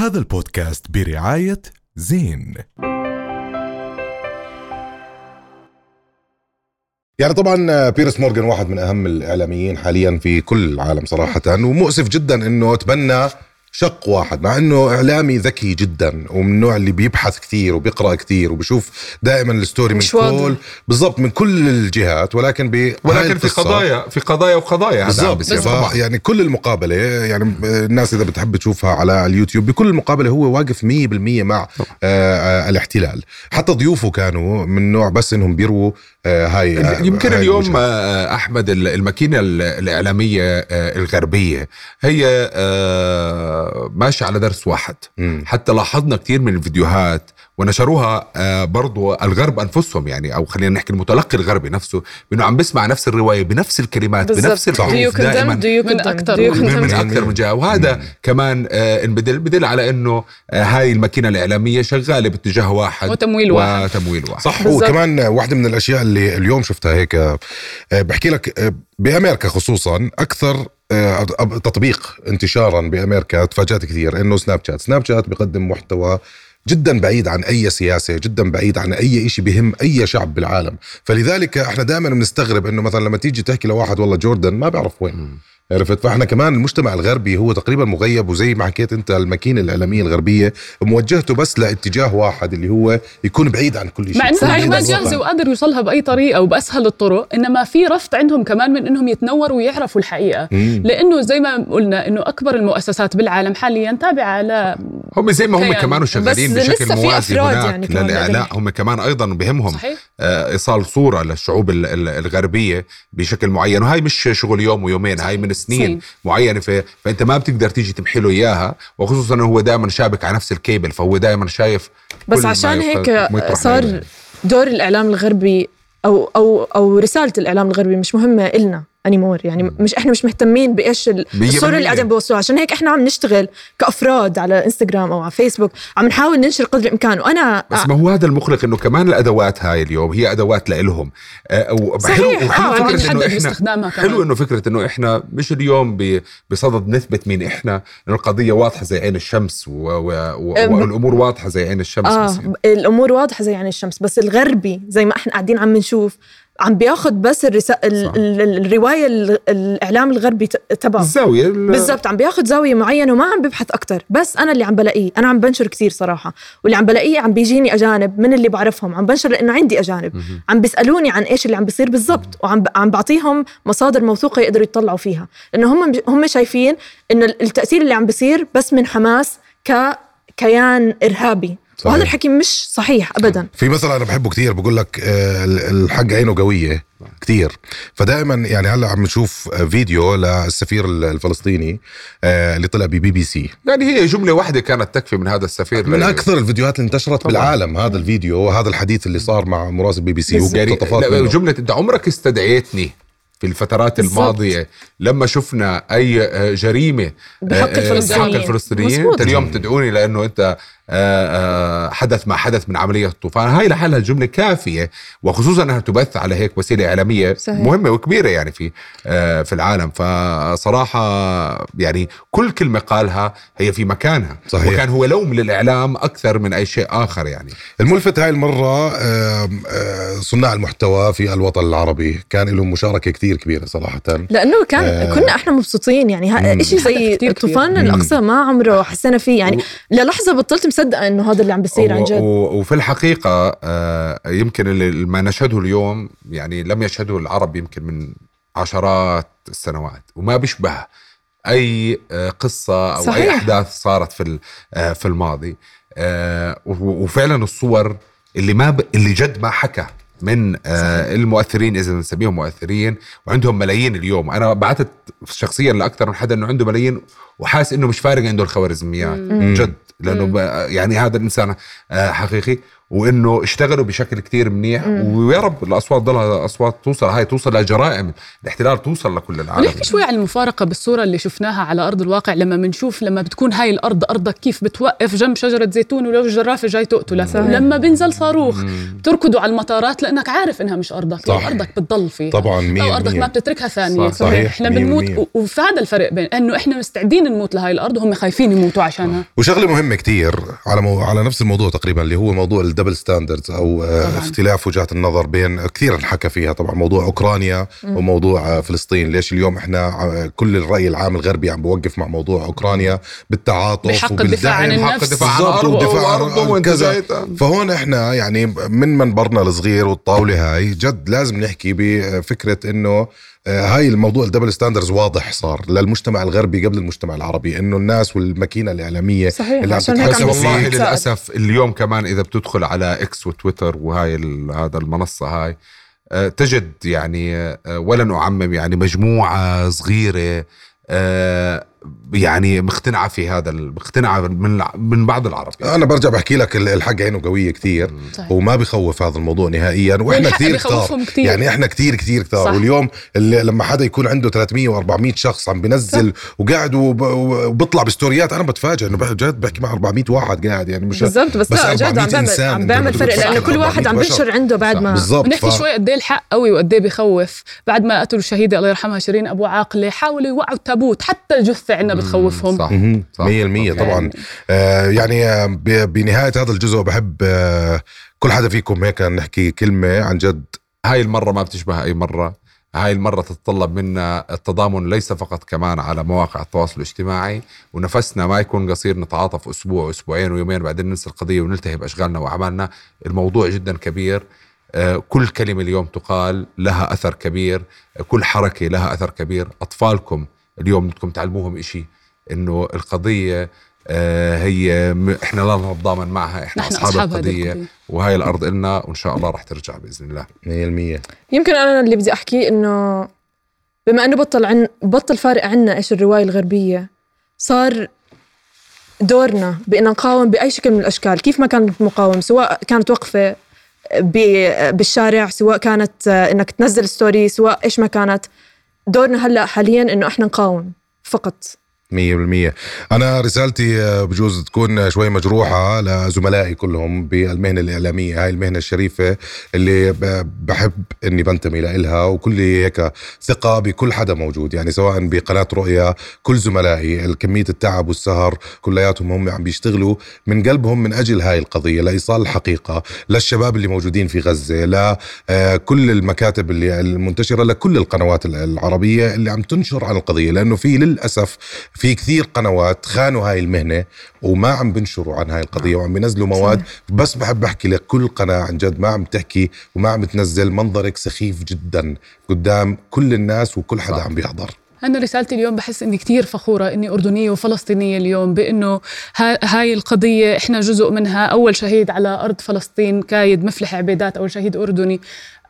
هذا البودكاست برعاية زين. يعني طبعا بيرس مورغان واحد من أهم الإعلاميين حاليا في كل العالم صراحة ومؤسف جدا إنه تبنى شق واحد مع إنه إعلامي ذكي جدا ومن النوع اللي بيبحث كثير وبيقرأ كثير وبيشوف دائما الستوري من. كل بالضبط من كل الجهات ولكن ب ولكن في قضايا في قضايا وقضايا. بالضبط ف- طبعا. يعني كل المقابلة يعني الناس إذا بتحب تشوفها على اليوتيوب بكل المقابلة هو واقف 100% مع آه آه الاحتلال. حتى ضيوفه كانوا من نوع بس إنهم بيروا آه هاي آه يمكن هاي اليوم. آه، أحمد ال- الماكينة ال- الإعلامية آه، الغربية هي ماشيه على درس واحد. مم. حتى لاحظنا كثير من الفيديوهات ونشروها آه، برضو الغرب أنفسهم يعني أو خلينا نحكي المتلقي الغربي نفسه انه عم بسمع نفس الرواية بنفس الكلمات بنفس الحروف condemn دائما. من من- أكثر من جهة. وهذا كمان آه، إن بدل بدل على إنه آه، هاي الماكينة الإعلامية شغالة باتجاه واحد وتمويل واحد. وتمويل واحد. صح بالضبط. وكمان واحدة من الأشياء اللي اليوم شفتها هيك آه، بحكي لك آه، بأمريكا خصوصا أكثر تطبيق انتشارا بأمريكا تفاجأت كثير إنه سناب شات سناب شات بيقدم محتوى جدا بعيد عن أي سياسة جدا بعيد عن أي شيء بهم أي شعب بالعالم. فلذلك إحنا دائما بنستغرب إنه مثلا لما تيجي تحكي لواحد والله جوردن ما بيعرف وين. عرفت فاحنا كمان المجتمع الغربي هو تقريبا مغيب وزي ما حكيت انت الماكينه الإعلامية الغربية موجهته بس لاتجاه واحد اللي هو يكون بعيد عن كل شيء مع انه هاي ما. جاهزه وقادر يوصلها بأي طريقة وبأسهل الطرق إنما في رفض عندهم كمان من إنهم يتنوروا ويعرفوا الحقيقة مم. لأنه زي ما قلنا إنه أكبر المؤسسات بالعالم حاليا تابعة ل هم زي ما هم. كمان شغالين بس بشكل لسه في موازي هناك يعني كمان للاعلاء قادرين. هم كمان أيضا بهمهم صحيح آه، إيصال صورة للشعوب ال- ال- الغربية بشكل معين وهي مش شغل يوم ويومين هاي من سنين. معينه ف... فأنت ما بتقدر تيجي تمحي له إياها وخصوصا انه هو دائما شابك على نفس الكيبل فهو دائما شايف بس عشان هيك صار. دور الإعلام الغربي أو أو أو رسالة الإعلام الغربي مش مهمة إلنا anymore يعني مش إحنا مش مهتمين بإيش الصورة. اللي قاعدين بيوصلوها عشان هيك إحنا عم نشتغل كأفراد على انستغرام أو على فيسبوك عم نحاول ننشر قدر الإمكان. وأنا بس ما هو هذا المقلق إنه كمان الأدوات هاي اليوم هي أدوات لإلهم. آه، صحيح. حلو آه، فكرة إنه إحنا حلو إنه فكرة إنه إحنا مش اليوم بصدد نثبت مين إحنا إنه القضية واضحة زي عين الشمس و... و... و... والأمور واضحة زي عين الشمس بصير. الأمور واضحة زي عين الشمس. بس الغربي زي ما إحنا قاعدين عم نشوف عم بياخذ بس الرسا... ال... ال... ال- الرواية ال... الإعلام الغربي تبعه. الزاويه ال- بالضبط عم بياخذ زاوية معينة وما عم ببحث أكثر بس أنا اللي عم بلاقيه. أنا عم بنشر كثير صراحة. واللي عم بلاقيه عم بيجيني أجانب من اللي بعرفهم. عم بنشر لأنه عندي أجانب. مهم. عم بيسألوني عن إيش اللي عم بيصير بالضبط. وعم ب... عم بعطيهم مصادر موثوقة يقدروا يطلعوا فيها. لأنه هم هم شايفين انه التأثير اللي عم بيصير بس من حماس ك كيان إرهابي. صحيح. وهذا الحكي مش صحيح ابدا في مثل أنا بحبه كثير بقول لك آه، الحق عينه قوية كثير فدائما يعني هلأ عم نشوف فيديو للسفير الفلسطيني آه، اللي طلع ببي بي سي يعني هي جملة واحدة كانت تكفي من هذا السفير من أكثر الفيديوهات اللي انتشرت طبعاً. بالعالم هذا الفيديو وهذا الحديث اللي صار مع مراسل بي بي سي. يعني ومقتطفات. جملة أنت عمرك استدعيتني في الفترات. الماضية لما شفنا أي آه، جريمة بحق الفلسطينيين. بحق الفلسطينيين. انت اليوم تدعوني لأنه أنت آه، آه، حدث ما حدث من عملية الطوفان هاي لحالها الجملة كافية وخصوصا أنها تبث على هيك وسيلة إعلامية صحيح. مهمة وكبيرة يعني في آه، في العالم فصراحة يعني كل كلمة قالها هي في مكانها صحيح. وكان هو لوم للإعلام أكثر من أي شيء آخر يعني الملفت هاي المرة آه، صناع المحتوى في الوطن العربي كان لهم مشاركة كثير كبيرة صراحة لأنه كان آه. كنا إحنا مبسوطين يعني. شيء زي. طوفان مم. الأقصى ما عمره حسينا فيه يعني للحظة بطلت مصدقه إنه هذا اللي عم بيصير عن جد. وفي الحقيقة آه، يمكن اللي ما نشهده اليوم يعني لم يشهده العرب يمكن من عشرات السنوات وما بيشبه أي آه، قصة أو صحيح. أي أحداث صارت في آه، في الماضي. وفعلا الصور اللي ما ب... اللي جد ما حكى. من آه المؤثرين إذا نسميهم مؤثرين وعندهم ملايين اليوم. أنا بعثت شخصيا لأكثر من حدا إنه عنده ملايين وحاس إنه مش فارق عنده الخوارزميات. جد لأنه يعني هذا الإنسان آه، حقيقي. وإنه اشتغلوا بشكل كتير منيح. ويا رب الأصوات ضلها أصوات توصل هاي توصل لجرائم. الاحتلال توصل لكل العالم. نحكي شوي عن المفارقة بالصورة اللي شفناها على أرض الواقع؟ لما بنشوف لما بتكون هاي الأرض أرضك كيف بتوقف جنب شجرة زيتون ولو الجرافة جاي صحيح. لما بينزل صاروخ بتركضوا على المطارات لأنك عارف إنها مش أرضك لو صح. أرضك بتضل فيها. طبعا مية أو أرضك بالمية. ما بتتركها ثانية. صح، صحيح. إحنا مية بنموت وفي هذا الفرق بين إنه إحنا مستعدين نموت لهاي الأرض وهم خايفين يموتوا عشانها. وشغلة مهمة كتير على مو... على نفس الموضوع تقريبا اللي هو موضوع ال double standards أو آه، طبعاً. اختلاف وجهات النظر بين كثير انحكى فيها. طبعا موضوع أوكرانيا وموضوع آه، فلسطين. ليش اليوم إحنا آه، كل الرأي العام الغربي عم بوقف مع موضوع أوكرانيا بالتعاطف بحق الدفاع عن وبالدعم. حق النفس الدفاع عن عن كذا. فهون إحنا يعني من منبرنا الصغير والطاولة هاي جد لازم نحكي بفكرة إنه هاي الموضوع ال double standards واضح صار للمجتمع الغربي قبل المجتمع العربي إنه الناس والماكينة الإعلامية صحيح اللي عم عشان هيك تتحكم والله للأسف اليوم كمان إذا بتدخل على إكس وتويتر وهاي هذا المنصة هاي آه، تجد يعني آه، ولا نعمم يعني مجموعة صغيرة آه، يعني مقتنعة في هذا ال- مقتنعة من من بعض العرب يعني. أنا برجع بحكي لك ال- الحق عينه قوية كتير صحيح. وما بخوف هذا الموضوع نهائيا وإحنا كثير كتير. يعني إحنا كثير كثير كتار صح. واليوم اللي لما حدا يكون عنده 300 و400 شخص عم بنزل وقاعد وب- وبيطلع بستوريات أنا بتفاجئ إنه جد بحكي مع 400 واحد قاعد يعني مش بالضبط بس, لا جد 400 عم بيعمل إنسان عم أنت بيعمل فرق لأنه كل واحد عم 400 بشر. بنشر عنده بعد ما بالضبط ونحكي ف- شوي قد إيه الحق قوي وقد إيه بخوف بعد ما قتلوا الشهيده الله يرحمها شيرين أبو عاقلة حاولوا يوقعوا التابوت حتى الجثة عندنا بتخوفهم. صح مهم. صح. 100% طبعا. آه يعني آه، بنهاية هذا الجزء بحب آه كل حدا فيكم هيك نحكي كلمة عن جد. هاي المرة ما بتشبه أي مرة. هاي المرة تتطلب منا التضامن ليس فقط كمان على مواقع التواصل الاجتماعي ونفسنا ما يكون قصير نتعاطف أسبوع أسبوعين ويومين بعدين ننسى القضية ونلتهي بأشغالنا وأعمالنا. الموضوع جدا كبير. آه، كل كلمة اليوم تقال لها أثر كبير. كل حركة لها أثر كبير. أطفالكم اليوم بدكم تعلموهم إشي إنه القضية آه، هي إحنا لا نتضامن معها إحنا نحن أصحاب, أصحاب القضية. القضية. وهي الأرض إلنا وإن شاء الله رح ترجع بإذن الله. 100% يمكن أنا اللي بدي احكيه إنه بما إنه بطل عن بطل فارق عنا إيش الرواية الغربية صار دورنا بإن نقاوم بأي شكل من الأشكال كيف ما كانت مقاومة سواء كانت وقفة ب- بالشارع سواء كانت إنك تنزل ستوري سواء إيش ما كانت. دورنا هلأ حاليا إنه إحنا نقاوم فقط. مية بالمية. أنا رسالتي آه، بجوز تكون شوي مجروحة لزملائي كلهم بالمهنة الإعلامية هاي المهنة الشريفة اللي بحب إني بنتمي لإلها وكلي هيك ثقة بكل حدا موجود. يعني سواء بقناة رؤيا كل زملائي كمية التعب والسهر كلياتهم هم عم بيشتغلوا من قلبهم من أجل هاي القضية لإيصال الحقيقة للشباب اللي موجودين في غزة لكل المكاتب اللي المنتشرة لكل القنوات العربية اللي عم تنشر عن القضية. لأنه في للأسف في كثير قنوات خانوا هاي المهنة وما عم بنشروا عن هاي القضية وعم بينزلوا مواد. بس بحب أحكي لك كل قناة عن جد ما عم تحكي وما عم تنزل منظرك سخيف جدا قدام كل الناس وكل حدا صح. عم بيحضر. أنا رسالتي اليوم بحس إني كتير فخورة إني أردنية وفلسطينية اليوم بإنه ها- هاي القضية إحنا جزء منها. أول شهيد على أرض فلسطين كايد مفلح عبيدات أول شهيد أردني.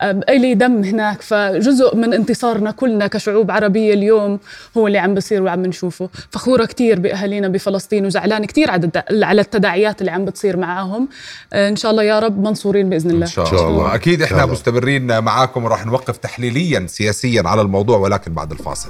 إلي دم هناك. فجزء من انتصارنا كلنا كشعوب عربية اليوم هو اللي عم بصير وعم نشوفه. فخورة كتير بأهالينا بفلسطين وزعلانة كتير على التداعيات اللي عم بتصير معاهم. آه، إن شاء الله يا رب منصورين بإذن الله. إن شاء, الله. إن إحنا شاء الله. مستمرين معاكم وراح نوقف تحليليا سياسيا على الموضوع ولكن بعد الفاصل.